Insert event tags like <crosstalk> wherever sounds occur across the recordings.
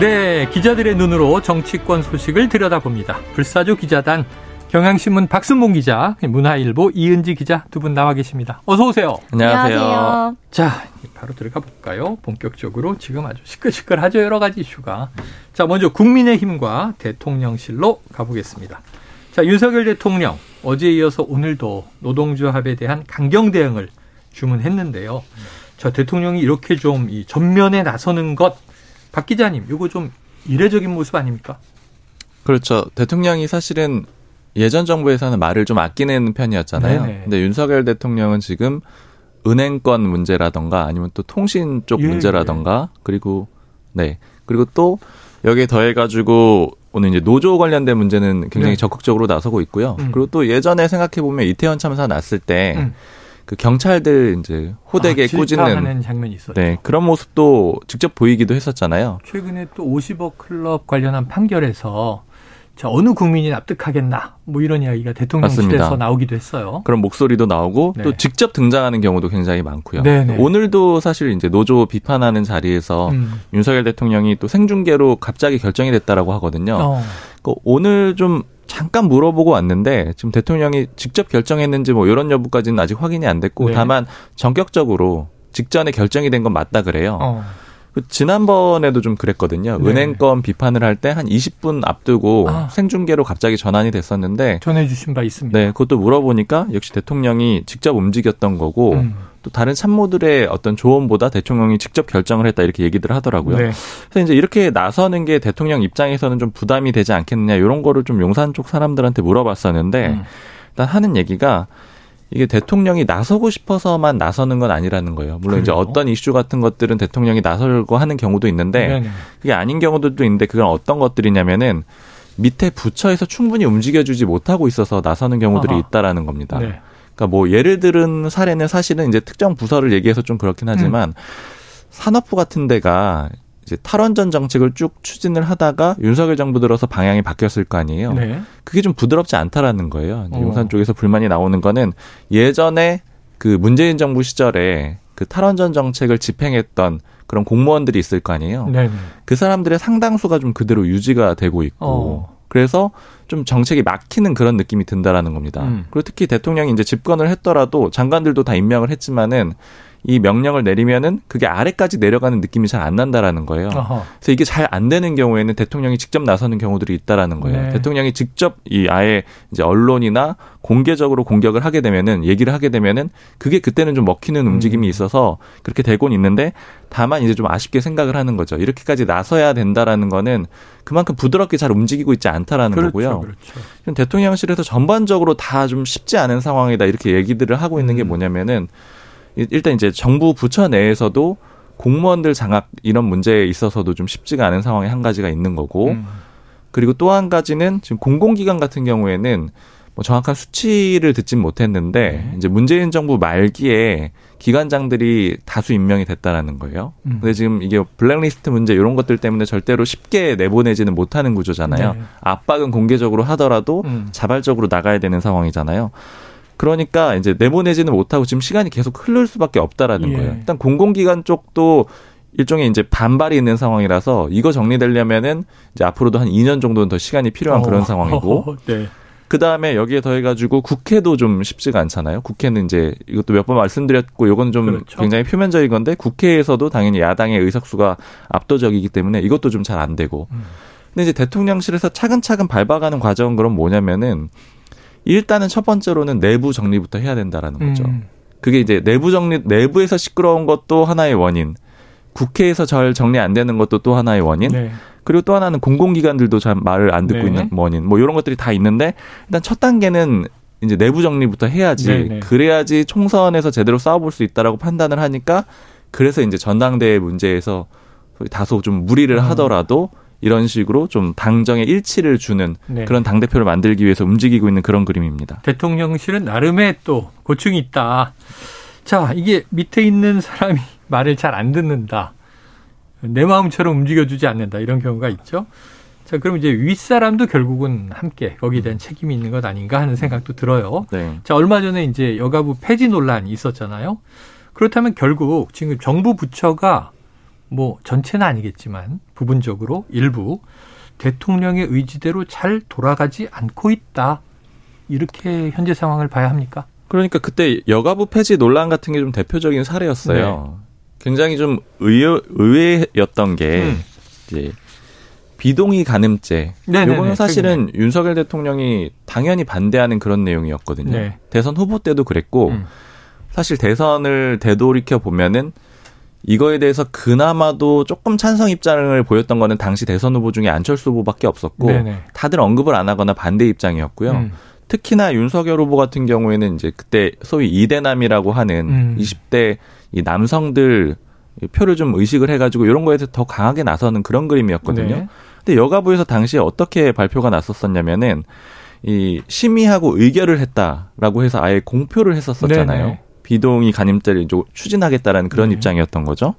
네, 기자들의 눈으로 정치권 소식을 들여다봅니다. 불사조 기자단 경향신문 박순봉 기자, 문화일보 이은지 기자 두 분 나와 계십니다. 어서 오세요. 안녕하세요. 자, 바로 들어가 볼까요? 본격적으로 지금 아주 시끌시끌하죠 여러 가지 이슈가. 자, 먼저 국민의힘과 대통령실로 가보겠습니다. 자, 윤석열 대통령 어제 이어서 오늘도 노동조합에 대한 강경 대응을 주문했는데요. 자, 대통령이 이렇게 좀이 전면에 나서는 것, 박 기자님, 이거 좀 이례적인 모습 아닙니까? 그렇죠. 대통령이 사실은 예전 정부에서는 말을 좀 아끼는 편이었잖아요. 네네. 근데 윤석열 대통령은 지금 은행권 문제라던가 아니면 또 통신 쪽 예, 문제라던가 예. 그리고 네 그리고 또 여기에 더해 가지고 오늘 이제 노조 관련된 문제는 굉장히 네. 적극적으로 나서고 있고요. 음. 그리고 또 예전에 생각해 보면 이태원 참사 났을 때. 음. 그 경찰들 이제 호되게 아, 꾸짖는 장면이 있었죠. 네, 그런 모습도 직접 보이기도 했었잖아요. 최근에 또 50억 클럽 관련한 판결에서 자, 어느 국민이 납득하겠나 뭐 이런 이야기가 대통령실에서 나오기도 했어요. 그런 목소리도 나오고 네. 또 직접 등장하는 경우도 굉장히 많고요. 네네. 오늘도 사실 이제 노조 비판하는 자리에서 음. 윤석열 대통령이 또 생중계로 갑자기 결정이 됐다라고 하거든요. 어. 그 오늘 좀 잠깐 물어보고 왔는데 지금 대통령이 직접 결정했는지 뭐 이런 여부까지는 아직 확인이 안 됐고 네. 다만 전격적으로 직전에 결정이 된 건 맞다 그래요. 어. 그 지난번에도 좀 그랬거든요. 네. 은행권 비판을 할 때 한 20분 앞두고 아. 생중계로 갑자기 전환이 됐었는데 전해주신 바 있습니다. 네, 그것도 물어보니까 역시 대통령이 직접 움직였던 거고 음. 또 다른 참모들의 어떤 조언보다 대통령이 직접 결정을 했다 이렇게 얘기들 하더라고요. 네. 그래서 이제 이렇게 나서는 게 대통령 입장에서는 좀 부담이 되지 않겠느냐 이런 거를 좀 용산 쪽 사람들한테 물어봤었는데 음. 일단 하는 얘기가 이게 대통령이 나서고 싶어서만 나서는 건 아니라는 거예요. 물론 그래요? 이제 어떤 이슈 같은 것들은 대통령이 나설고 하는 경우도 있는데 네네. 그게 아닌 경우들도 있는데 그건 어떤 것들이냐면은 밑에 부처에서 충분히 움직여주지 못하고 있어서 나서는 경우들이 아하. 있다라는 겁니다. 네. 그러니까 뭐 예를 들은 사례는 사실은 이제 특정 부서를 얘기해서 좀 그렇긴 하지만 음. 산업부 같은 데가 이제 탈원전 정책을 쭉 추진을 하다가 윤석열 정부 들어서 방향이 바뀌었을 거 아니에요. 네. 그게 좀 부드럽지 않다라는 거예요. 어. 용산 쪽에서 불만이 나오는 거는 예전에 그 문재인 정부 시절에 그 탈원전 정책을 집행했던 그런 공무원들이 있을 거 아니에요. 네. 그 사람들의 상당수가 좀 그대로 유지가 되고 있고 어. 그래서 좀 정책이 막히는 그런 느낌이 든다라는 겁니다. 음. 그리고 특히 대통령이 이제 집권을 했더라도 장관들도 다 임명을 했지만은 이 명령을 내리면은 그게 아래까지 내려가는 느낌이 잘 안 난다라는 거예요. 어허. 그래서 이게 잘 안 되는 경우에는 대통령이 직접 나서는 경우들이 있다라는 거예요. 네. 대통령이 직접 이 아예 이제 언론이나 공개적으로 공격을 하게 되면은 얘기를 하게 되면은 그게 그때는 좀 먹히는 움직임이 음. 있어서 그렇게 되곤 있는데 다만 이제 좀 아쉽게 생각을 하는 거죠. 이렇게까지 나서야 된다라는 거는 그만큼 부드럽게 잘 움직이고 있지 않다라는 그렇죠, 거고요. 그렇죠. 대통령실에서 전반적으로 다 좀 쉽지 않은 상황이다 이렇게 얘기들을 하고 있는 게 음. 뭐냐면은 일단 이제 정부 부처 내에서도 공무원들 장악 이런 문제에 있어서도 좀 쉽지가 않은 상황이 한 가지가 있는 거고 음. 그리고 또 한 가지는 지금 공공기관 같은 경우에는 뭐 정확한 수치를 듣진 못했는데 네. 이제 문재인 정부 말기에 기관장들이 다수 임명이 됐다라는 거예요. 음. 근데 지금 이게 블랙리스트 문제 이런 것들 때문에 절대로 쉽게 내보내지는 못하는 구조잖아요. 네. 압박은 공개적으로 하더라도 음. 자발적으로 나가야 되는 상황이잖아요. 그러니까 이제 내보내지는 못하고 지금 시간이 계속 흐를 수밖에 없다라는 예. 거예요. 일단 공공기관 쪽도 일종의 이제 반발이 있는 상황이라서 이거 정리되려면은 이제 앞으로도 한 2년 정도는 더 시간이 필요한 어. 그런 상황이고. <laughs> 네. 그 다음에 여기에 더해가지고 국회도 좀 쉽지가 않잖아요. 국회는 이제 이것도 몇 번 말씀드렸고 이건 좀 그렇죠. 굉장히 표면적인 건데 국회에서도 당연히 야당의 의석수가 압도적이기 때문에 이것도 좀 잘 안 되고. 음. 근데 이제 대통령실에서 차근차근 밟아가는 과정은 그럼 뭐냐면은 일단은 첫 번째로는 내부 정리부터 해야 된다라는 거죠. 음. 그게 이제 내부 정리, 내부에서 시끄러운 것도 하나의 원인. 국회에서 잘 정리 안 되는 것도 또 하나의 원인. 네. 그리고 또 하나는 공공기관들도 잘 말을 안 듣고 네. 있는 원인. 뭐 이런 것들이 다 있는데 일단 첫 단계는 이제 내부 정리부터 해야지. 네, 네. 그래야지 총선에서 제대로 싸워볼 수 있다라고 판단을 하니까 그래서 이제 전당대회 문제에서 다소 좀 무리를 음. 하더라도 이런 식으로 좀 당정의 일치를 주는 네. 그런 당 대표를 만들기 위해서 움직이고 있는 그런 그림입니다. 대통령실은 나름의 또 고충이 있다. 자, 이게 밑에 있는 사람이 <laughs> 말을 잘 안 듣는다. 내 마음처럼 움직여주지 않는다. 이런 경우가 있죠. 자, 그럼 이제 윗사람도 결국은 함께 거기에 대한 책임이 있는 것 아닌가 하는 생각도 들어요. 네. 자, 얼마 전에 이제 여가부 폐지 논란이 있었잖아요. 그렇다면 결국 지금 정부 부처가 뭐 전체는 아니겠지만 부분적으로 일부 대통령의 의지대로 잘 돌아가지 않고 있다. 이렇게 현재 상황을 봐야 합니까? 그러니까 그때 여가부 폐지 논란 같은 게 좀 대표적인 사례였어요. 네. 굉장히 좀 의외, 의외였던 게 음. 이제 비동의 간음죄. 요거는 사실은 최근에. 윤석열 대통령이 당연히 반대하는 그런 내용이었거든요. 네. 대선 후보 때도 그랬고 음. 사실 대선을 되돌이켜 보면은 이거에 대해서 그나마도 조금 찬성 입장을 보였던 거는 당시 대선 후보 중에 안철수 후보밖에 없었고 네네. 다들 언급을 안 하거나 반대 입장이었고요. 음. 특히나 윤석열 후보 같은 경우에는 이제 그때 소위 이대남이라고 하는 음. 20대 이 남성들 표를 좀 의식을 해가지고 이런 거에 대해서 더 강하게 나서는 그런 그림이었거든요. 네. 근데 여가부에서 당시에 어떻게 발표가 났었었냐면은 이 심의하고 의결을 했다라고 해서 아예 공표를 했었었잖아요. 네네. 비동의 간임죄를 추진하겠다라는 그런 네. 입장이었던 거죠.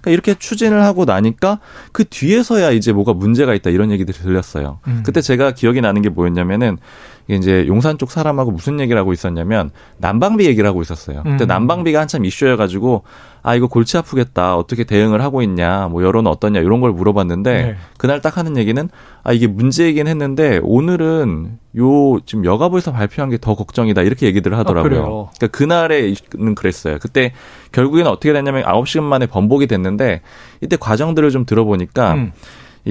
그러니까 이렇게 추진을 하고 나니까 그 뒤에서야 이제 뭐가 문제가 있다 이런 얘기들이 들렸어요. 음. 그때 제가 기억이 나는 게 뭐였냐면은 이제 용산 쪽 사람하고 무슨 얘기를 하고 있었냐면 난방비 얘기를 하고 있었어요. 그때 음. 난방비가 한참 이슈여가지고 아 이거 골치 아프겠다 어떻게 대응을 하고 있냐 뭐 여론은 어떠냐 이런 걸 물어봤는데 네. 그날 딱 하는 얘기는 아 이게 문제이긴 했는데 오늘은 요 지금 여가부에서 발표한 게 더 걱정이다 이렇게 얘기들을 하더라고요. 아, 그러니까 그날에는 그랬어요. 그때 결국에는 어떻게 됐냐면 9시간 만에 번복이 됐는데 이때 과정들을 좀 들어보니까. 음.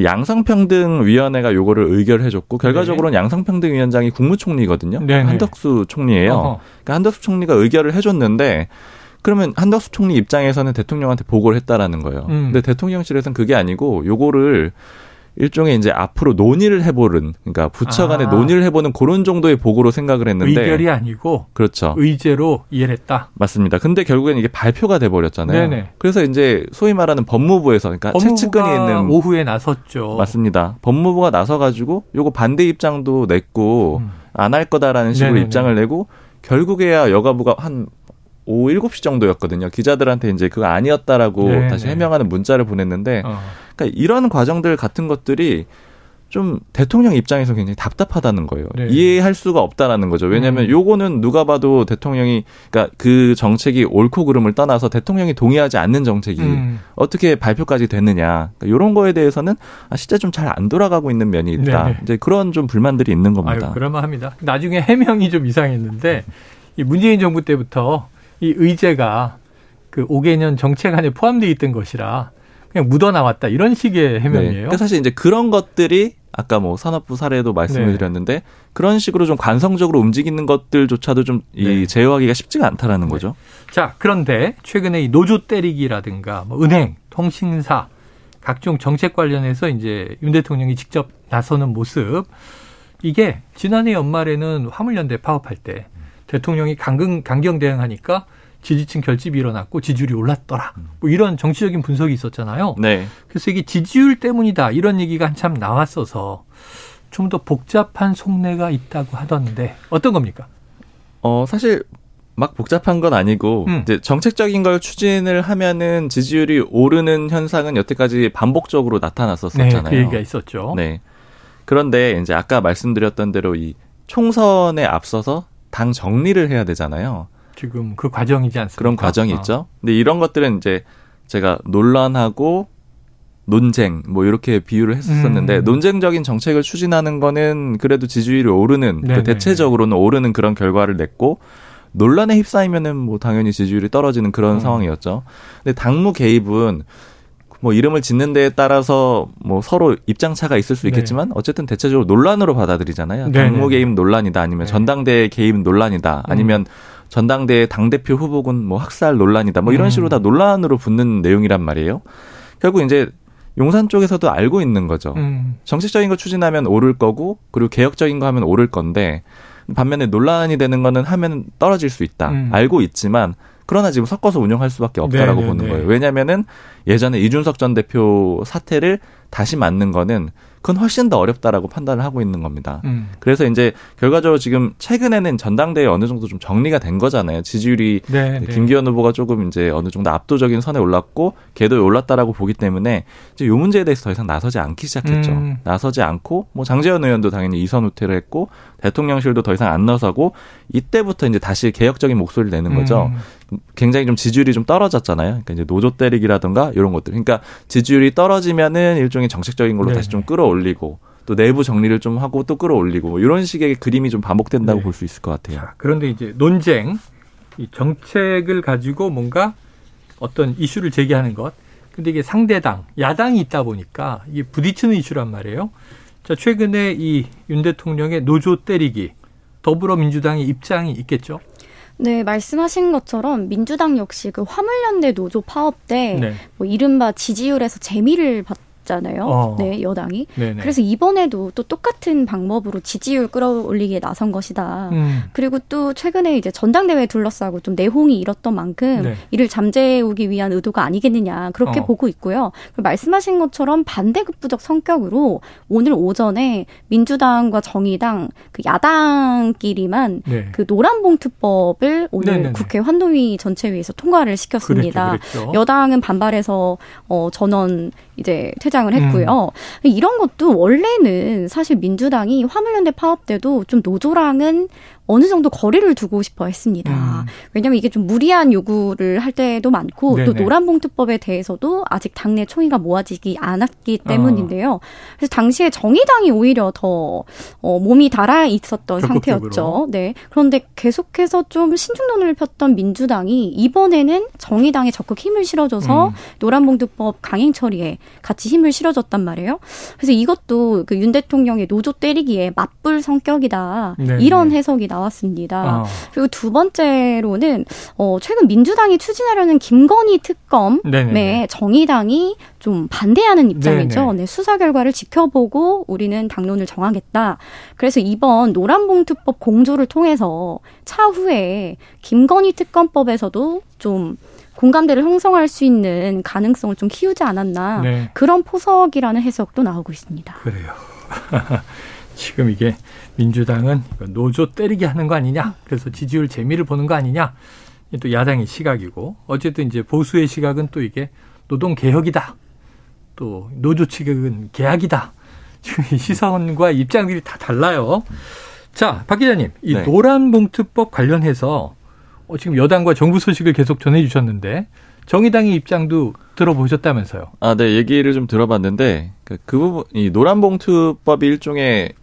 양성평등위원회가 요거를 의결해줬고 결과적으로는 네. 양성평등위원장이 국무총리거든요. 네네. 한덕수 총리예요. 어허. 그러니까 한덕수 총리가 의결을 해줬는데 그러면 한덕수 총리 입장에서는 대통령한테 보고를 했다라는 거예요. 음. 근데 대통령실에서는 그게 아니고 요거를 일종의 이제 앞으로 논의를 해보는 그러니까 부처 간에 아. 논의를 해보는 그런 정도의 보고로 생각을 했는데 의결이 아니고 그렇죠 의제로 이해를 했다 맞습니다. 근데 결국에는 이게 발표가 돼 버렸잖아요. 네네. 그래서 이제 소위 말하는 법무부에서 그러니까 채측근이 있는 오후에 나섰죠. 맞습니다. 법무부가 나서 가지고 요거 반대 입장도 냈고 음. 안할 거다라는 식으로 네네네. 입장을 내고 결국에야 여가부가 한 오후 7시 정도였거든요. 기자들한테 이제 그거 아니었다라고 네네. 다시 해명하는 문자를 보냈는데 어. 그러니까 이런 과정들 같은 것들이 좀 대통령 입장에서 굉장히 답답하다는 거예요. 네. 이해할 수가 없다라는 거죠. 왜냐하면 음. 요거는 누가 봐도 대통령이 그러니까 그 정책이 옳고 그름을 떠나서 대통령이 동의하지 않는 정책이 음. 어떻게 발표까지 됐느냐. 그러니까 이런 거에 대해서는 아, 진짜 좀 잘 안 돌아가고 있는 면이 있다. 네. 이제 그런 좀 불만들이 있는 겁니다. 아유, 그럴만합니다. 나중에 해명이 좀 이상했는데 이 문재인 정부 때부터 이 의제가 그 5개년 정책 안에 포함되어 있던 것이라 그냥 묻어 나왔다 이런 식의 해명이에요. 네. 그러니까 사실 이제 그런 것들이 아까 뭐 산업부 사례도 말씀을 네. 드렸는데 그런 식으로 좀 관성적으로 움직이는 것들조차도 좀이 네. 제어하기가 쉽지가 않다라는 네. 거죠. 자, 그런데 최근에 이 노조 때리기라든가 뭐 은행, 통신사 각종 정책 관련해서 이제 윤 대통령이 직접 나서는 모습 이게 지난해 연말에는 화물연대 파업할 때 대통령이 강경, 강경 대응하니까 지지층 결집이 일어났고 지지율이 올랐더라. 뭐 이런 정치적인 분석이 있었잖아요. 네. 그래서 이게 지지율 때문이다. 이런 얘기가 한참 나왔어서 좀 더 복잡한 속내가 있다고 하던데 어떤 겁니까? 어, 사실 막 복잡한 건 아니고 음. 이제 정책적인 걸 추진을 하면은 지지율이 오르는 현상은 여태까지 반복적으로 나타났었잖아요. 네, 그 얘기가 있었죠. 네. 그런데 이제 아까 말씀드렸던 대로 이 총선에 앞서서 당 정리를 해야 되잖아요. 지금 그 과정이지 않습니까? 그런 과정이 어. 있죠. 근데 이런 것들은 이제 제가 논란하고 논쟁 뭐 이렇게 비유를 했었는데 음. 논쟁적인 정책을 추진하는 거는 그래도 지지율이 오르는 그 대체적으로는 오르는 그런 결과를 냈고 논란에 휩싸이면은 뭐 당연히 지지율이 떨어지는 그런 음. 상황이었죠. 근데 당무 개입은 뭐 이름을 짓는 데에 따라서 뭐 서로 입장 차가 있을 수 네. 있겠지만 네. 어쨌든 대체적으로 논란으로 받아들이잖아요. 네. 당무 개입 논란이다 아니면 네. 전당대 개입 논란이다 아니면 음. 전당대 당대표 후보군 뭐 학살 논란이다. 뭐 이런 음. 식으로 다 논란으로 붙는 내용이란 말이에요. 결국 이제 용산 쪽에서도 알고 있는 거죠. 음. 정책적인 거 추진하면 오를 거고 그리고 개혁적인 거 하면 오를 건데 반면에 논란이 되는 거는 하면 떨어질 수 있다. 음. 알고 있지만 그러나 지금 섞어서 운영할 수밖에 없다라고 네네네. 보는 거예요. 왜냐면은 예전에 이준석 전 대표 사태를 다시 맞는 거는 그건 훨씬 더 어렵다라고 판단을 하고 있는 겁니다. 음. 그래서 이제 결과적으로 지금 최근에는 전당대회 어느 정도 좀 정리가 된 거잖아요. 지지율이 네, 네. 김기현 후보가 조금 이제 어느 정도 압도적인 선에 올랐고 걔도 올랐다라고 보기 때문에 이제 요 문제에 대해서 더 이상 나서지 않기 시작했죠. 음. 나서지 않고 뭐 장재현 의원도 당연히 이선 후퇴를 했고 대통령실도 더 이상 안 나서고 이때부터 이제 다시 개혁적인 목소리를 내는 거죠. 음. 굉장히 좀 지지율이 좀 떨어졌잖아요. 그러니까 이제 노조 때리기라든가 이런 것들. 그러니까 지지율이 떨어지면은 일종의 정책적인 걸로 네. 다시 좀 끌어올리고 또 내부 정리를 좀 하고 또 끌어올리고 뭐 이런 식의 그림이 좀 반복된다고 네. 볼수 있을 것 같아요. 자, 그런데 이제 논쟁, 이 정책을 가지고 뭔가 어떤 이슈를 제기하는 것. 근데 이게 상대당, 야당이 있다 보니까 이게 부딪히는 이슈란 말이에요. 자, 최근에 이 윤 대통령의 노조 때리기, 더불어민주당의 입장이 있겠죠? 네, 말씀하신 것처럼 민주당 역시 그 화물연대 노조 파업 때 네. 뭐 이른바 지지율에서 재미를 봤 잖아요. 어. 네, 여당이. 네네. 그래서 이번에도 또 똑같은 방법으로 지지율 끌어올리기에 나선 것이다. 음. 그리고 또 최근에 이제 전당대회 둘러싸고 좀 내홍이 일었던 만큼 네. 이를 잠재우기 위한 의도가 아니겠느냐 그렇게 어. 보고 있고요. 말씀하신 것처럼 반대급부적 성격으로 오늘 오전에 민주당과 정의당 그 야당끼리만 네. 그 노란봉투법을 오늘 네네네. 국회 환노위 전체회의에서 통과를 시켰습니다. 그랬죠, 그랬죠. 여당은 반발해서 어 전원 이제 퇴장을 했고요. 음. 이런 것도 원래는 사실 민주당이 화물연대 파업 때도 좀 노조랑은 어느 정도 거리를 두고 싶어 했습니다. 음. 왜냐하면 이게 좀 무리한 요구를 할 때도 많고 네네. 또 노란봉투법에 대해서도 아직 당내 총의가 모아지기 않았기 때문인데요. 어. 그래서 당시에 정의당이 오히려 더 어, 몸이 달아 있었던 적극적으로. 상태였죠. 네. 그런데 계속해서 좀 신중론을 폈던 민주당이 이번에는 정의당에 적극 힘을 실어줘서 음. 노란봉투법 강행 처리에 같이 힘을 실어줬단 말이에요. 그래서 이것도 그 윤 대통령의 노조 때리기에 맞불 성격이다. 네네. 이런 해석이 나 왔습니다. 어. 그리고 두 번째로는 어, 최근 민주당이 추진하려는 김건희 특검에 정의당이 좀 반대하는 입장이죠. 네, 수사 결과를 지켜보고 우리는 당론을 정하겠다. 그래서 이번 노란봉투법 공조를 통해서 차후에 김건희 특검법에서도 좀 공감대를 형성할 수 있는 가능성을 좀 키우지 않았나 네. 그런 포석이라는 해석도 나오고 있습니다. 그래요. <laughs> 지금 이게 민주당은 노조 때리게 하는 거 아니냐. 그래서 지지율 재미를 보는 거 아니냐. 또 야당의 시각이고 어쨌든 이제 보수의 시각은 또 이게 노동 개혁이다. 또 노조 측은 계약이다. <laughs> 지금 시선과 입장들이 다 달라요. 자, 박 기자님, 이 네. 노란 봉투법 관련해서 어, 지금 여당과 정부 소식을 계속 전해주셨는데 정의당의 입장도 들어보셨다면서요? 아, 네, 얘기를 좀 들어봤는데 그, 그 부분 이 노란 봉투법이 일종의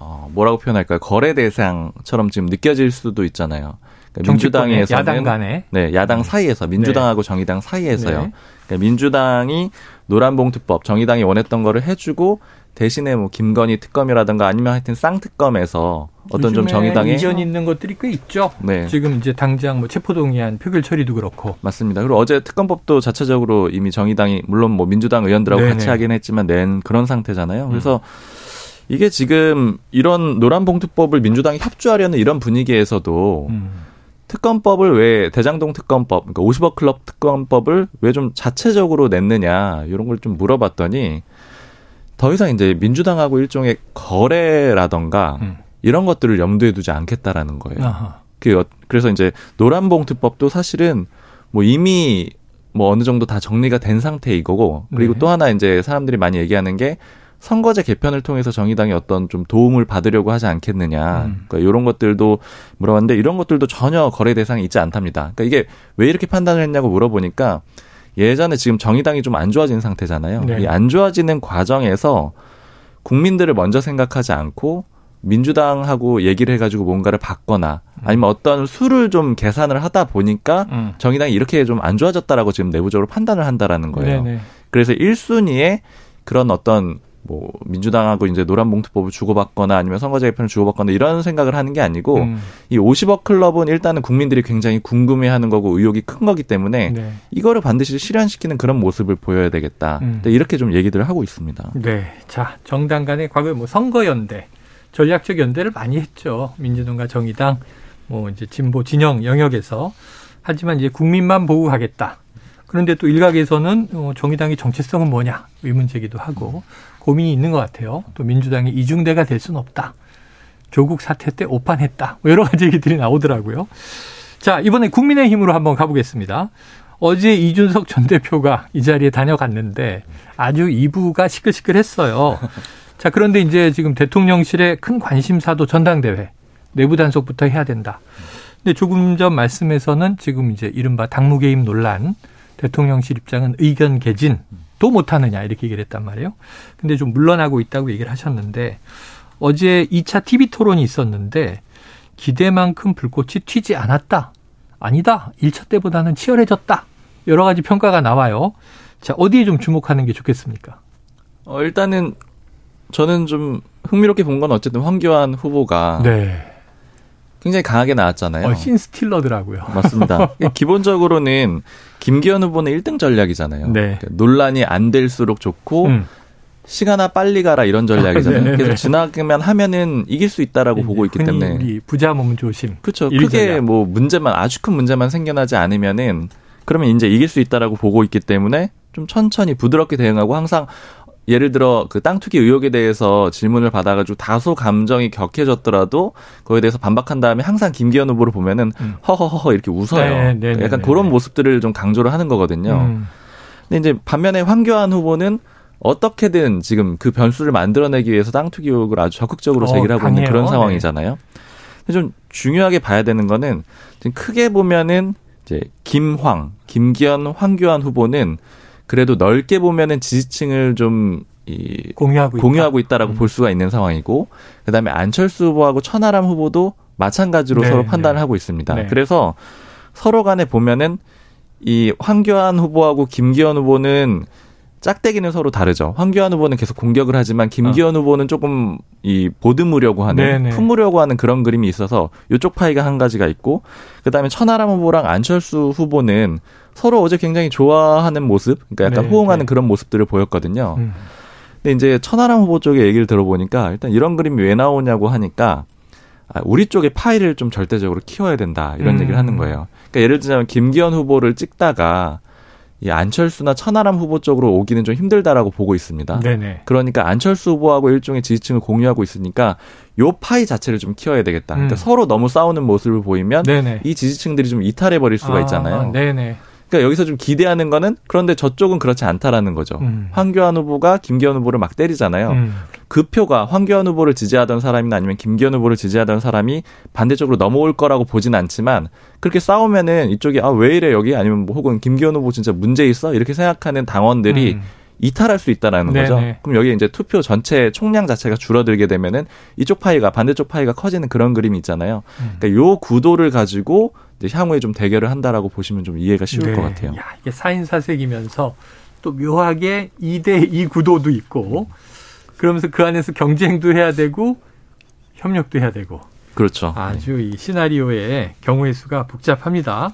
어, 뭐라고 표현할까요? 거래 대상처럼 지금 느껴질 수도 있잖아요. 그러니까 민주당에서 야당 간에 네 야당 사이에서 민주당하고 네. 정의당 사이에서요. 네. 그러니까 민주당이 노란봉투법 정의당이 원했던 거를 해주고 대신에 뭐 김건희 특검이라든가 아니면 하여튼 쌍특검에서 어떤 좀 정의당의 이견 있는 것들이 꽤 있죠. 네. 지금 이제 당장 뭐 체포동의안 표결 처리도 그렇고 맞습니다. 그리고 어제 특검법도 자체적으로 이미 정의당이 물론 뭐 민주당 의원들하고 네네. 같이 하긴 했지만 낸 그런 상태잖아요. 그래서 음. 이게 지금 이런 노란봉투법을 민주당이 협조하려는 이런 분위기에서도 음. 특검법을 왜 대장동 특검법, 그러니까 50억 클럽 특검법을 왜 좀 자체적으로 냈느냐 이런 걸 좀 물어봤더니 더 이상 이제 민주당하고 일종의 거래라던가 음. 이런 것들을 염두에 두지 않겠다라는 거예요. 아하. 그 그래서 이제 노란봉투법도 사실은 뭐 이미 뭐 어느 정도 다 정리가 된 상태이고 거 그리고 네. 또 하나 이제 사람들이 많이 얘기하는 게 선거제 개편을 통해서 정의당이 어떤 좀 도움을 받으려고 하지 않겠느냐. 음. 그러니까 이런 것들도 물어봤는데 이런 것들도 전혀 거래 대상이 있지 않답니다. 그러니까 이게 왜 이렇게 판단을 했냐고 물어보니까 예전에 지금 정의당이 좀 안 좋아진 상태잖아요. 네. 이안 좋아지는 과정에서 국민들을 먼저 생각하지 않고 민주당하고 얘기를 해가지고 뭔가를 받거나 아니면 어떤 수를 좀 계산을 하다 보니까 음. 정의당이 이렇게 좀 안 좋아졌다라고 지금 내부적으로 판단을 한다라는 거예요. 네네. 그래서 1순위에 그런 어떤 뭐 민주당하고 이제 노란봉투법을 주고받거나 아니면 선거제 개편을 주고받거나 이런 생각을 하는 게 아니고 음. 이 50억 클럽은 일단은 국민들이 굉장히 궁금해하는 거고 의혹이 큰 거기 때문에 네. 이거를 반드시 실현시키는 그런 모습을 보여야 되겠다. 음. 이렇게 좀 얘기들을 하고 있습니다. 네, 자 정당 간의 과거에 뭐 선거연대, 전략적 연대를 많이 했죠. 민주당과 정의당, 뭐 이제 진보 진영 영역에서 하지만 이제 국민만 보호하겠다. 그런데 또 일각에서는 어, 정의당의 정체성은 뭐냐 의문 제기도 하고 고민이 있는 것 같아요. 또 민주당이 이중대가 될 수는 없다. 조국 사태 때 오판했다. 뭐 여러 가지 얘기들이 나오더라고요. 자, 이번에 국민의힘으로 한번 가보겠습니다. 어제 이준석 전 대표가 이 자리에 다녀갔는데 아주 2부가 시끌시끌했어요. 자, 그런데 이제 지금 대통령실의 큰 관심사도 전당대회 내부 단속부터 해야 된다. 근데 조금 전 말씀에서는 지금 이제 이른바 당무 개입 논란 대통령실 입장은 의견 개진도 못하느냐 이렇게 얘기를 했단 말이에요. 근데 좀 물러나고 있다고 얘기를 하셨는데 어제 2차 TV 토론이 있었는데 기대만큼 불꽃이 튀지 않았다. 아니다. 1차 때보다는 치열해졌다. 여러 가지 평가가 나와요. 자, 어디에 좀 주목하는 게 좋겠습니까? 어, 일단은 저는 좀 흥미롭게 본 건 어쨌든 황교안 후보가 네. 굉장히 강하게 나왔잖아요. 어, 신스틸러더라고요. 맞습니다. <laughs> 기본적으로는 김기현 후보는 1등 전략이잖아요. 네. 그러니까 논란이 안 될수록 좋고 음. 시간아 빨리 가라 이런 전략이잖아요. <laughs> 네, 네, 그래서 네. 지나가면 하면은 이길 수 있다라고 보고 있기 때문에 우리 부자 몸 조심. 그렇죠. 크게 뭐 문제만 아주 큰 문제만 생겨나지 않으면은 그러면 이제 이길 수 있다라고 보고 있기 때문에 좀 천천히 부드럽게 대응하고 항상 예를 들어 그 땅 투기 의혹에 대해서 질문을 받아가지고 다소 감정이 격해졌더라도 그거에 대해서 반박한 다음에 항상 김기현 후보를 보면은 음. 허허허 이렇게 웃어요. 네, 네, 네, 약간 네, 그런 네. 모습들을 좀 강조를 하는 거거든요. 음. 근데 이제 반면에 황교안 후보는 어떻게든 지금 그 변수를 만들어내기 위해서 땅 투기 의혹을 아주 적극적으로 어, 제기를 하고 있는 그런 네. 상황이잖아요. 좀 중요하게 봐야 되는 거는 지금 크게 보면은 이제 김황, 김기현, 황교안 후보는 그래도 넓게 보면은 지지층을 좀 이, 공유하고, 공유하고 있다. 라고볼 음. 수가 있는 상황이고 그다음에 안철수 후보하고 천하람 후보도 마찬가지로 네, 서로 판단을 네. 하고 있습니다. 네. 그래서 서로 간에 보면은 이 황교안 후보하고 김기현 후보는 짝대기는 서로 다르죠. 황교안 후보는 계속 공격을 하지만 김기현 어. 후보는 조금 이 보듬으려고 하는 네네. 품으려고 하는 그런 그림이 있어서 이쪽 파이가 한 가지가 있고 그다음에 천하람 후보랑 안철수 후보는 서로 어제 굉장히 좋아하는 모습, 그러니까 약간 네, 호응하는 네. 그런 모습들을 보였거든요. 음. 근데 이제 천하람 후보 쪽의 얘기를 들어보니까 일단 이런 그림이 왜 나오냐고 하니까 아, 우리 쪽의 파일을 좀 절대적으로 키워야 된다 이런 음. 얘기를 하는 거예요. 그러니까 예를 들자면 김기현 후보를 찍다가 이 안철수나 천하람 후보 쪽으로 오기는 좀 힘들다라고 보고 있습니다. 네네. 그러니까 안철수 후보하고 일종의 지지층을 공유하고 있으니까 요 파이 자체를 좀 키워야 되겠다. 그러니까 음. 서로 너무 싸우는 모습을 보이면 네네. 이 지지층들이 좀 이탈해 버릴 수가 아, 있잖아요. 네네. 그러니까 여기서 좀 기대하는 거는 그런데 저쪽은 그렇지 않다라는 거죠. 음. 황교안 후보가 김기현 후보를 막 때리잖아요. 음. 그 표가 황교안 후보를 지지하던 사람이나 아니면 김기현 후보를 지지하던 사람이 반대쪽으로 넘어올 거라고 보진 않지만 그렇게 싸우면은 이쪽이 아 왜 이래 여기 아니면 뭐 혹은 김기현 후보 진짜 문제 있어 이렇게 생각하는 당원들이 음. 이탈할 수 있다라는 네네. 거죠. 그럼 여기 이제 투표 전체 총량 자체가 줄어들게 되면은 이쪽 파이가 반대쪽 파이가 커지는 그런 그림이 있잖아요. 음. 그러니까 요 구도를 가지고 이제 향후에 좀 대결을 한다라고 보시면 좀 이해가 쉬울 네. 것 같아요. 야, 이게 사인사색이면서 또 묘하게 2대 2 구도도 있고 그러면서 그 안에서 경쟁도 해야 되고 협력도 해야 되고 그렇죠. 아주 이 시나리오의 경우의 수가 복잡합니다.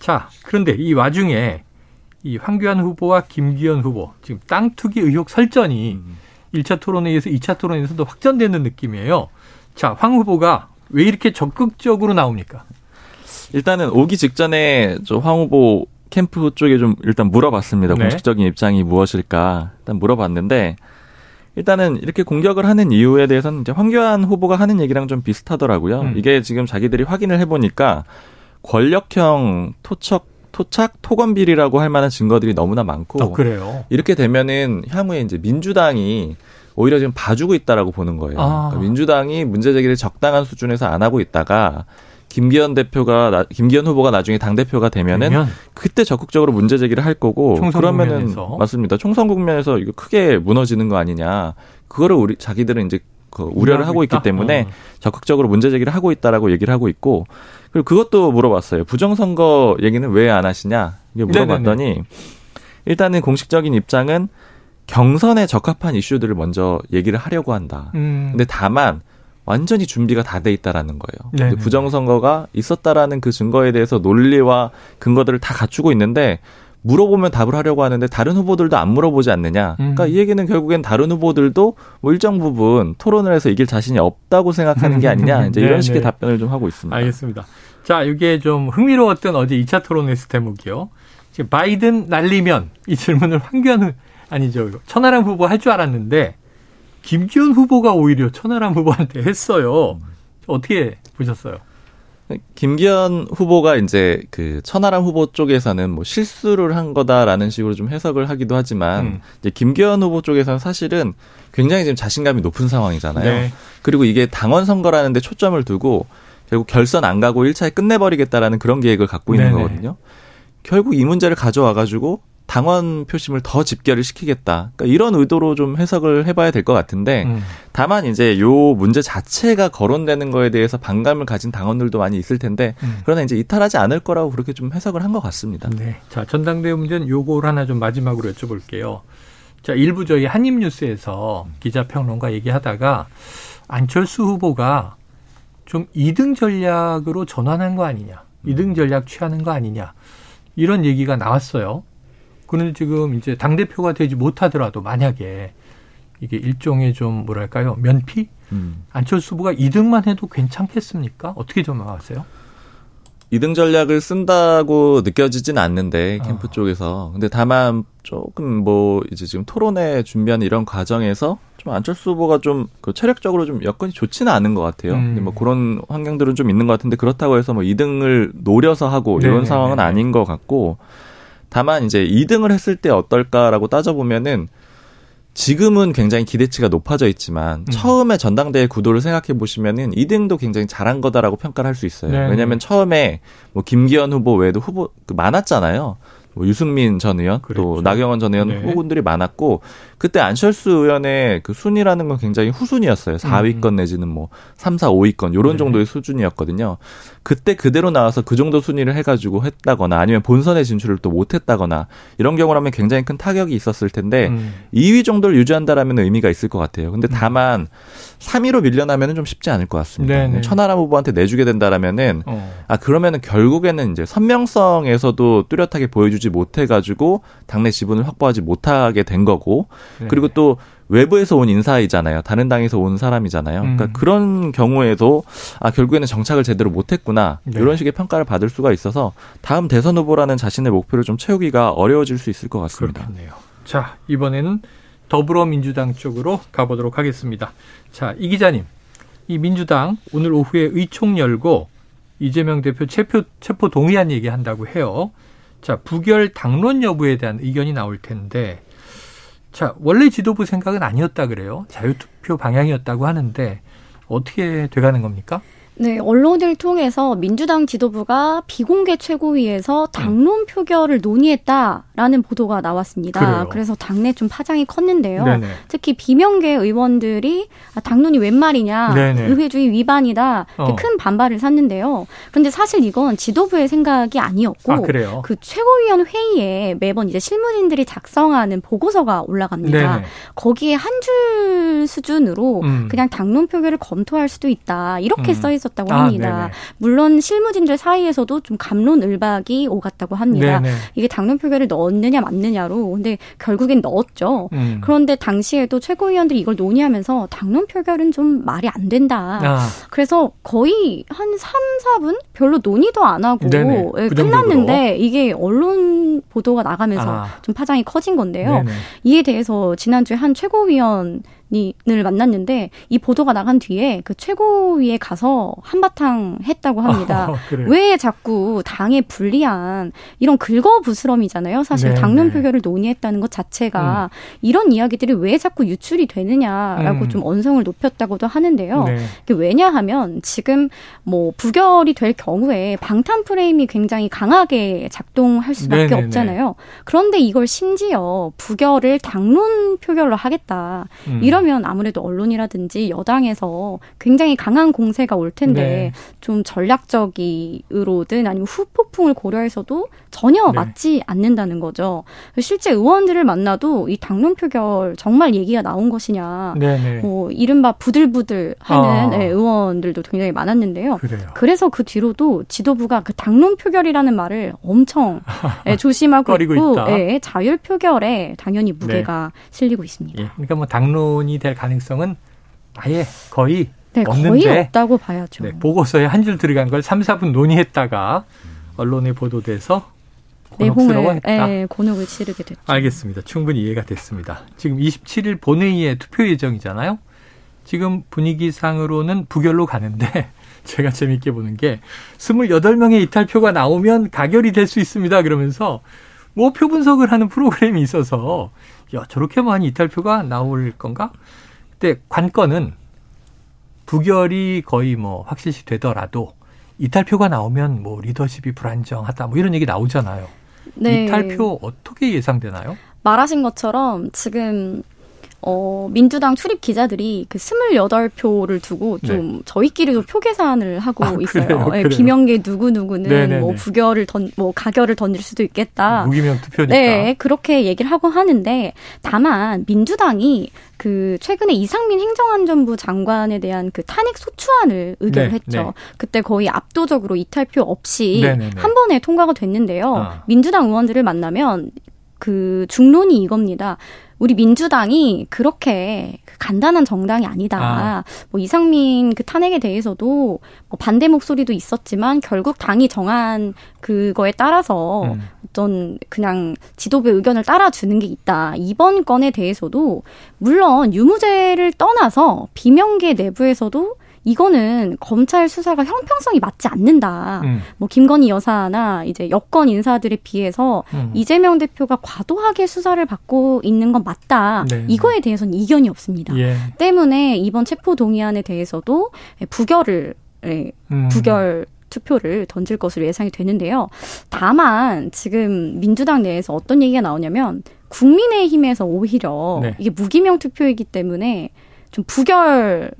자, 그런데 이 와중에 이 황교안 후보와 김기현 후보 지금 땅 투기 의혹 설전이 음. 1차 토론회에서 2차 토론회에서도 확전되는 느낌이에요. 자, 황 후보가 왜 이렇게 적극적으로 나옵니까? 일단은 오기 직전에 저 황 후보 캠프 쪽에 좀 일단 물어봤습니다. 네. 공식적인 입장이 무엇일까 일단 물어봤는데 일단은 이렇게 공격을 하는 이유에 대해서는 이제 황교안 후보가 하는 얘기랑 좀 비슷하더라고요. 음. 이게 지금 자기들이 확인을 해보니까 권력형 토착 토착 토건 비리라고 할 만한 증거들이 너무나 많고 어, 그래요. 이렇게 되면은 향후에 이제 민주당이 오히려 지금 봐주고 있다라고 보는 거예요. 아. 그러니까 민주당이 문제 제기를 적당한 수준에서 안 하고 있다가 김기현 대표가 김기현 후보가 나중에 당 대표가 되면은 되면? 그때 적극적으로 문제 제기를 할 거고 그러면은 국면에서. 맞습니다. 총선 국면에서 이거 크게 무너지는 거 아니냐. 그거를 우리 자기들은 이제 그 우려를 하고 있기 때문에 어. 적극적으로 문제 제기를 하고 있다라고 얘기를 하고 있고 그리고 그것도 물어봤어요. 부정선거 얘기는 왜 안 하시냐 이게 물어봤더니 네네네. 일단은 공식적인 입장은 경선에 적합한 이슈들을 먼저 얘기를 하려고 한다. 음. 근데 다만 완전히 준비가 다 돼 있다라는 거예요. 부정선거가 있었다라는 그 증거에 대해서 논리와 근거들을 다 갖추고 있는데 물어보면 답을 하려고 하는데 다른 후보들도 안 물어보지 않느냐. 그러니까 음. 이 얘기는 결국엔 다른 후보들도 뭐 일정 부분 토론을 해서 이길 자신이 없다고 생각하는 게 아니냐. 이제 <laughs> 이런 식의 답변을 좀 하고 있습니다. 알겠습니다. 자, 이게 좀 흥미로웠던 어제 2차 토론에서 대목이요. 지금 바이든 날리면 이 질문을 황교안 아니죠. 천하람 후보 할 줄 알았는데 김기현 후보가 오히려 천하람 후보한테 했어요. 어떻게 보셨어요? 김기현 후보가 이제 그 천하람 후보 쪽에서는 뭐 실수를 한 거다라는 식으로 좀 해석을 하기도 하지만 음. 이제 김기현 후보 쪽에서는 사실은 굉장히 지금 자신감이 높은 상황이잖아요. 네. 그리고 이게 당원 선거라는 데 초점을 두고 결국 결선 안 가고 1차에 끝내버리겠다라는 그런 계획을 갖고 있는 네네. 거거든요. 결국 이 문제를 가져와 가지고 당원 표심을 더 집결을 시키겠다. 그러니까 이런 의도로 좀 해석을 해봐야 될 것 같은데 음. 다만 이제 요 문제 자체가 거론되는 거에 대해서 반감을 가진 당원들도 많이 있을 텐데 음. 그러나 이제 이탈하지 않을 거라고 그렇게 좀 해석을 한 것 같습니다. 네. 자 전당대회 문제는 요걸 하나 좀 마지막으로 여쭤볼게요. 자 일부 저희 한입뉴스에서 기자 평론가 얘기하다가 안철수 후보가 좀 2등 전략으로 전환한 거 아니냐. 2등 전략 취하는 거 아니냐. 이런 얘기가 나왔어요. 그런데 지금 이제 당 대표가 되지 못하더라도 만약에 이게 일종의 좀 뭐랄까요. 면피? 음. 안철수 후보가 2등만 해도 괜찮겠습니까? 어떻게 좀 나왔어요? 2등 전략을 쓴다고 느껴지진 않는데 캠프 어. 쪽에서 근데 다만 조금 뭐 이제 지금 토론회 준비하는 이런 과정에서 좀 안철수 후보가 좀 그 체력적으로 좀 여건이 좋지는 않은 것 같아요. 음. 근데 뭐 그런 환경들은 좀 있는 것 같은데 그렇다고 해서 뭐 2등을 노려서 하고 이런 네네네. 상황은 아닌 것 같고 다만 이제 2등을 했을 때 어떨까라고 따져보면은 지금은 굉장히 기대치가 높아져 있지만 음. 처음에 전당대회 구도를 생각해 보시면은 2등도 굉장히 잘한 거다라고 평가를 할 수 있어요. 네. 왜냐하면 처음에 뭐 김기현 후보 외에도 후보 그 많았잖아요. 뭐 유승민 전 의원 그랬죠. 또 나경원 전 의원 네. 후보들이 많았고 그때 안철수 의원의 그 순위라는 건 굉장히 후순이었어요. 4위권 음. 내지는 뭐 3, 4, 5위권 요런 네. 정도의 수준이었거든요. 그때 그대로 나와서 그 정도 순위를 해가지고 했다거나 아니면 본선에 진출을 또 못했다거나 이런 경우라면 굉장히 큰 타격이 있었을 텐데 음. 2위 정도를 유지한다라면 의미가 있을 것 같아요. 근데 음. 다만 3위로 밀려나면은 좀 쉽지 않을 것 같습니다. 네네. 천하람 후보한테 내주게 된다라면은 어. 아 그러면은 결국에는 이제 선명성에서도 뚜렷하게 보여주지 못해가지고 당내 지분을 확보하지 못하게 된 거고 네. 그리고 또 외부에서 온 인사이잖아요. 다른 당에서 온 사람이잖아요. 그러니까 음. 그런 경우에도 아 결국에는 정착을 제대로 못했구나 네. 이런 식의 평가를 받을 수가 있어서 다음 대선 후보라는 자신의 목표를 좀 채우기가 어려워질 수 있을 것 같습니다. 그렇겠네요. 자 이번에는 더불어민주당 쪽으로 가보도록 하겠습니다. 자 이 기자님, 이 민주당 오늘 오후에 의총 열고 이재명 대표 체포, 체포 동의안 얘기한다고 해요. 자 부결 당론 여부에 대한 의견이 나올 텐데 자, 원래 지도부 생각은 아니었다 그래요. 자유투표 방향이었다고 하는데 어떻게 돼가는 겁니까? 네, 언론을 통해서 민주당 지도부가 비공개 최고위에서 당론 표결을 논의했다라는 보도가 나왔습니다. 그래요. 그래서 당내 좀 파장이 컸는데요. 네네. 특히 비명계 의원들이 아, 당론이 웬 말이냐, 네네. 의회주의 위반이다, 어. 큰 반발을 샀는데요. 그런데 사실 이건 지도부의 생각이 아니었고, 아, 그 최고위원 회의에 매번 이제 실무진들이 작성하는 보고서가 올라갑니다. 네네. 거기에 한 줄 수준으로 음. 그냥 당론 표결을 검토할 수도 있다 이렇게 음. 써 있. 있었다고 아, 합니다. 아, 물론 실무진들 사이에서도 좀 감론을박이 오갔다고 합니다. 네네. 이게 당론 표결을 넣었느냐 맞느냐로 근데 결국엔 넣었죠. 음. 그런데 당시에도 최고위원들이 이걸 논의하면서 당론 표결은 좀 말이 안 된다. 아. 그래서 거의 한 3, 4분 별로 논의도 안 하고 예, 그 끝났는데 이게 언론 보도가 나가면서 아. 좀 파장이 커진 건데요. 네네. 이에 대해서 지난주에 한 최고위원 을 만났는데 이 보도가 나간 뒤에 그 최고위에 가서 한바탕 했다고 합니다. 어, 왜 자꾸 당에 불리한 이런 긁어부스럼이잖아요. 사실 네, 당론 네. 표결을 논의했다는 것 자체가 음. 이런 이야기들이 왜 자꾸 유출이 되느냐라고 음. 좀 언성을 높였다고도 하는데요. 네. 왜냐하면 지금 뭐 부결이 될 경우에 방탄 프레임이 굉장히 강하게 작동할 수밖에 네네네. 없잖아요. 그런데 이걸 심지어 부결을 당론 표결로 하겠다. 음. 이런 그러면 아무래도 언론이라든지 여당에서 굉장히 강한 공세가 올 텐데 네. 좀 전략적이로든 아니면 후폭풍을 고려해서도 전혀 네. 맞지 않는다는 거죠. 실제 의원들을 만나도 이 당론 표결 정말 얘기가 나온 것이냐, 네, 네. 뭐 이른바 부들부들 하는 아. 네, 의원들도 굉장히 많았는데요. 그래요. 그래서 그 뒤로도 지도부가 그 당론 표결이라는 말을 엄청 네, <laughs> 조심하고 있고 네, 자율 표결에 당연히 무게가 실리고 있습니다. 예, 그러니까 뭐 당론 이 될 가능성은 아예 거의 네, 없는데 거의 없다고 봐야죠. 네, 보고서에 한 줄 들어간 걸 3, 4분 논의했다가 언론에 보도돼서 곤혹스러워했다. 네, 곤혹을 치르게 됐죠. 알겠습니다. 충분히 이해가 됐습니다. 지금 27일 본회의에 투표 예정이잖아요. 지금 분위기상으로는 부결로 가는데 <laughs> 제가 재밌게 보는 게 28명의 이탈표가 나오면 가결이 될 수 있습니다. 그러면서 뭐표 분석을 하는 프로그램이 있어서 야 저렇게 많이 이탈표가 나올 건가? 근데 관건은 부결이 거의 뭐 확실시 되더라도 이탈표가 나오면 뭐 리더십이 불안정하다 뭐 이런 얘기 나오잖아요. 네. 이탈표 어떻게 예상되나요? 말하신 것처럼 지금 어, 민주당 출입 기자들이 그 28표를 두고 좀 네. 저희끼리도 표 계산을 하고 아, 있어요. 그래요? 네, 비명계 누구누구는 네네네. 뭐 부결을 던, 뭐 가결을 던질 수도 있겠다. 무기명 투표니까. 네, 그렇게 얘기를 하고 하는데 다만 민주당이 그 최근에 이상민 행정안전부 장관에 대한 그 탄핵 소추안을 의결했죠. 네, 네. 그때 거의 압도적으로 이탈표 없이 네네네. 한 번에 통과가 됐는데요. 아. 민주당 의원들을 만나면 그 중론이 이겁니다. 우리 민주당이 그렇게 간단한 정당이 아니다. 아. 뭐 이상민 그 탄핵에 대해서도 뭐 반대 목소리도 있었지만 결국 당이 정한 그거에 따라서 음. 어떤 그냥 지도부 의견을 따라주는 게 있다. 이번 건에 대해서도 물론 유무죄를 떠나서 비명계 내부에서도 이거는 검찰 수사가 형평성이 맞지 않는다. 음. 뭐 김건희 여사나 이제 여권 인사들에 비해서 음. 이재명 대표가 과도하게 수사를 받고 있는 건 맞다. 네. 이거에 대해서는 이견이 없습니다. 예. 때문에 이번 체포 동의안에 대해서도 부결을 예, 음. 부결 투표를 던질 것으로 예상이 되는데요. 다만 지금 민주당 내에서 어떤 얘기가 나오냐면 국민의힘에서 오히려 네. 이게 무기명 투표이기 때문에 좀 부결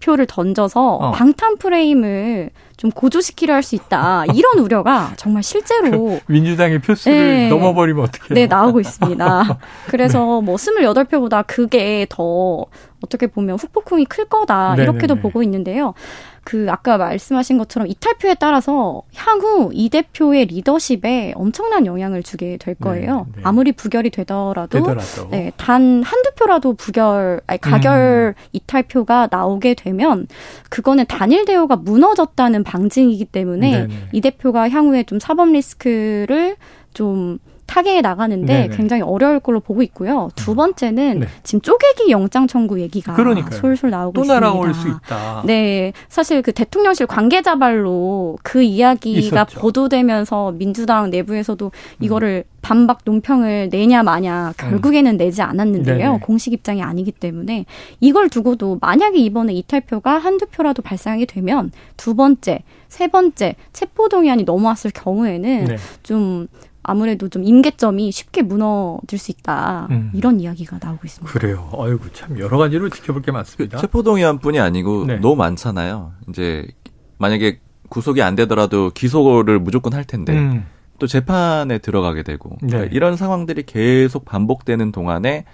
표를 던져서 어. 방탄 프레임을 좀 고조시키려 할 수 있다. 이런 우려가 정말 실제로 그 민주당의 표수를 네, 넘어버리면 어떻게 네, 나오고 있습니다. <laughs> 그래서 네. 뭐 28표보다 그게 더 어떻게 보면 후폭풍이 클 거다. 네네네. 이렇게도 보고 있는데요. 그 아까 말씀하신 것처럼 이탈표에 따라서 향후 이 대표의 리더십에 엄청난 영향을 주게 될 네, 거예요. 네, 네. 아무리 부결이 되더라도, 되더라도. 네, 단 한두 표라도 부결 아니 가결 음. 이탈표가 나오게 되면 그거는 단일 대우가 무너졌다는 방증이기 때문에 네네. 네. 이 대표가 향후에 좀 사법 리스크를 좀 타계에 나가는데 네네. 굉장히 어려울 걸로 보고 있고요. 두 음. 번째는 네. 지금 쪼개기 영장 청구 얘기가 그러니까요. 솔솔 나오고 또 있습니다. 또 날아올 수 있다. 네, 사실 그 대통령실 관계자 발로 그 이야기가 있었죠. 보도되면서 민주당 내부에서도 음. 이거를 반박 논평을 내냐 마냐 결국에는 내지 않았는데요. 네네. 공식 입장이 아니기 때문에 이걸 두고도 만약에 이번에 이탈표가 한두 표라도 발생하게 되면 두 번째, 세 번째 체포동의안이 넘어왔을 경우에는 네. 좀 아무래도 좀 임계점이 쉽게 무너질 수 있다. 음. 이런 이야기가 나오고 있습니다. 그래요. 어이구, 참 여러 가지로 지켜볼 게 많습니다. 그 체포동의안뿐이 아니고 네. 너무 많잖아요. 이제 만약에 구속이 안 되더라도 기소를 무조건 할 텐데 음. 또 재판에 들어가게 되고 네. 그러니까 이런 상황들이 계속 반복되는 동안에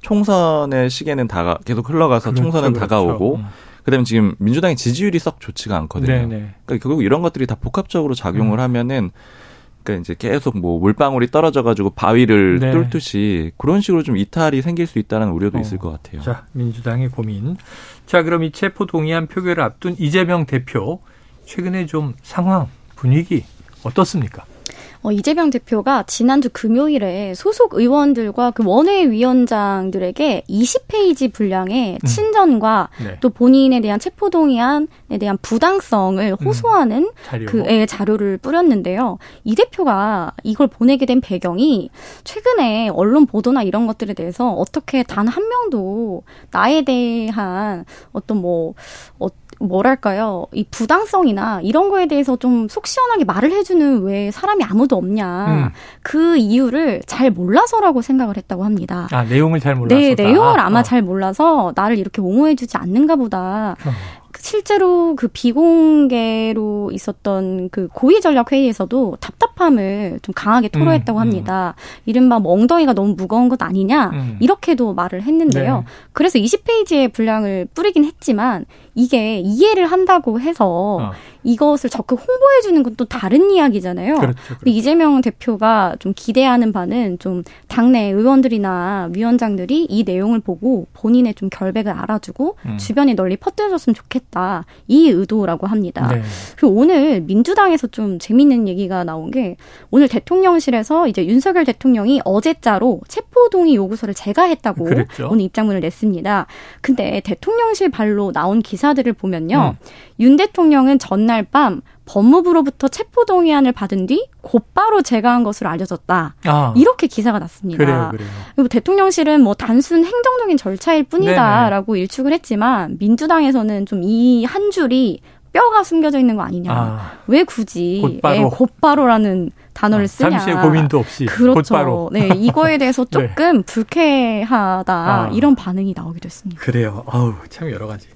총선의 시계는 다가 계속 흘러가서 그렇죠, 총선은 그렇죠. 다가오고 음. 그다음에 지금 민주당의 지지율이 썩 좋지가 않거든요. 네네. 네. 그러니까 결국 이런 것들이 다 복합적으로 작용을 음. 하면은 그러니까 이제 계속 뭐 물방울이 떨어져 가지고 바위를 네. 뚫듯이 그런 식으로 좀 이탈이 생길 수 있다는 우려도 어. 있을 것 같아요. 자, 민주당의 고민. 자, 그럼 이 체포 동의안 표결을 앞둔 이재명 대표 최근에 좀 상황 분위기 어떻습니까? 어, 이재명 대표가 지난주 금요일에 소속 의원들과 그 원외 위원장들에게 20페이지 분량의 음. 친전과 네. 또 본인에 대한 체포동의안에 대한 부당성을 음. 호소하는 음. 자료. 그 예, 자료를 뿌렸는데요. 이 대표가 이걸 보내게 된 배경이 최근에 언론 보도나 이런 것들에 대해서 어떻게 단 한 명도 나에 대한 어떤 뭐 어, 뭐랄까요 이 부당성이나 이런 거에 대해서 좀 속 시원하게 말을 해주는 왜 사람이 아무도 없냐 음. 그 이유를 잘 몰라서라고 생각을 했다고 합니다. 아 내용을 잘 몰라서 네 내용을 아마 어. 잘 몰라서 나를 이렇게 옹호해주지 않는가 보다. 어. 실제로 그 비공개로 있었던 그 고위 전략 회의에서도 답답함을 좀 강하게 토로했다고 음, 음. 합니다. 음. 이른바 뭐 엉덩이가 너무 무거운 것 아니냐 음. 이렇게도 말을 했는데요. 네. 그래서 20페이지의 분량을 뿌리긴 했지만 이게 이해를 한다고 해서 어. 이것을 적극 홍보해 주는 건 또 다른 이야기잖아요. 그렇죠, 그렇죠. 이재명 대표가 좀 기대하는 바는 좀 당내 의원들이나 위원장들이 이 내용을 보고 본인의 좀 결백을 알아주고 음. 주변에 널리 퍼뜨려줬으면 좋겠다 이 의도라고 합니다. 네. 그리고 오늘 민주당에서 좀 재밌는 얘기가 나온 게 오늘 대통령실에서 이제 윤석열 대통령이 어제자로 체포동의 요구서를 제가 했다고 그랬죠. 오늘 입장문을 냈습니다. 근데 대통령실 발로 나온 기사 들을 보면요. 음. 윤 대통령은 전날 밤 법무부로부터 체포 동의안을 받은 뒤 곧바로 제가한 것으로 알려졌다. 아. 이렇게 기사가 났습니다. 그래요, 그래요. 그리고 대통령실은 뭐 단순 행정적인 절차일 뿐이다라고 네네. 일축을 했지만 민주당에서는 좀 이 한 줄이 뼈가 숨겨져 있는 거 아니냐. 아. 왜 굳이 곧바로. 예, 곧바로라는 단어를 아, 쓰냐. 잠시의 고민도 없이 그렇죠. 곧바로. 네, 이거에 대해서 <laughs> 네. 조금 네. 불쾌하다 아. 이런 반응이 나오기도 했습니다. 그래요. 아우, 참 여러 가지.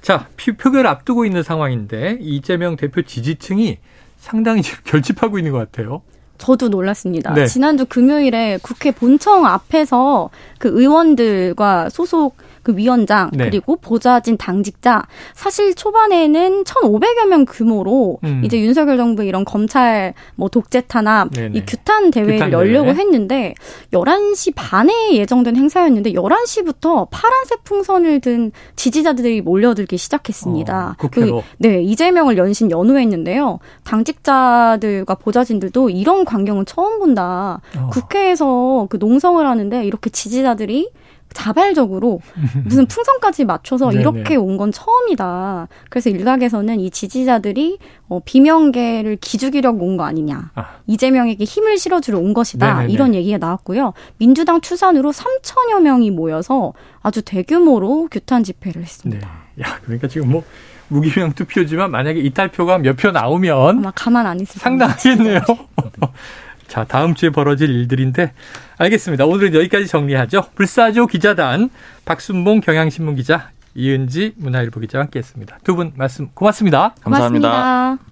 자, 표결 앞두고 있는 상황인데 이재명 대표 지지층이 상당히 지금 <laughs> 결집하고 있는 것 같아요. 저도 놀랐습니다. 네. 지난주 금요일에 국회 본청 앞에서 그 의원들과 소속 그 위원장 네. 그리고 보좌진 당직자 사실 초반에는 1,500여 명 규모로 음. 이제 윤석열 정부 이런 검찰 뭐 독재 탄압 네네. 이 규탄 대회를 규탄 열려고 대회. 했는데 11시 반에 예정된 행사였는데 11시부터 파란색 풍선을 든 지지자들이 몰려들기 시작했습니다. 어, 그, 네, 이재명을 연신 연호했는데요. 당직자들과 보좌진들도 이런 광경은 처음 본다. 어. 국회에서 그 농성을 하는데 이렇게 지지자들이 자발적으로 <laughs> 무슨 풍선까지 맞춰서 이렇게 온 건 처음이다. 그래서 일각에서는 이 지지자들이 어, 비명계를 기죽이려고 온 거 아니냐. 아. 이재명에게 힘을 실어주러 온 것이다. 네네네. 이런 얘기가 나왔고요. 민주당 추산으로 3천여 명이 모여서 아주 대규모로 규탄 집회를 했습니다. 네. 야, 그러니까 지금 뭐 무기명 투표지만 만약에 이탈표가 몇 표 나오면 아마 가만 안 있을 상당하겠네요. <laughs> 자, 다음 주에 벌어질 일들인데 알겠습니다. 오늘은 여기까지 정리하죠. 불사조 기자단 박순봉 경향신문 기자 이은지 문화일보 기자와 함께했습니다. 두 분 말씀 고맙습니다. 감사합니다. 고맙습니다.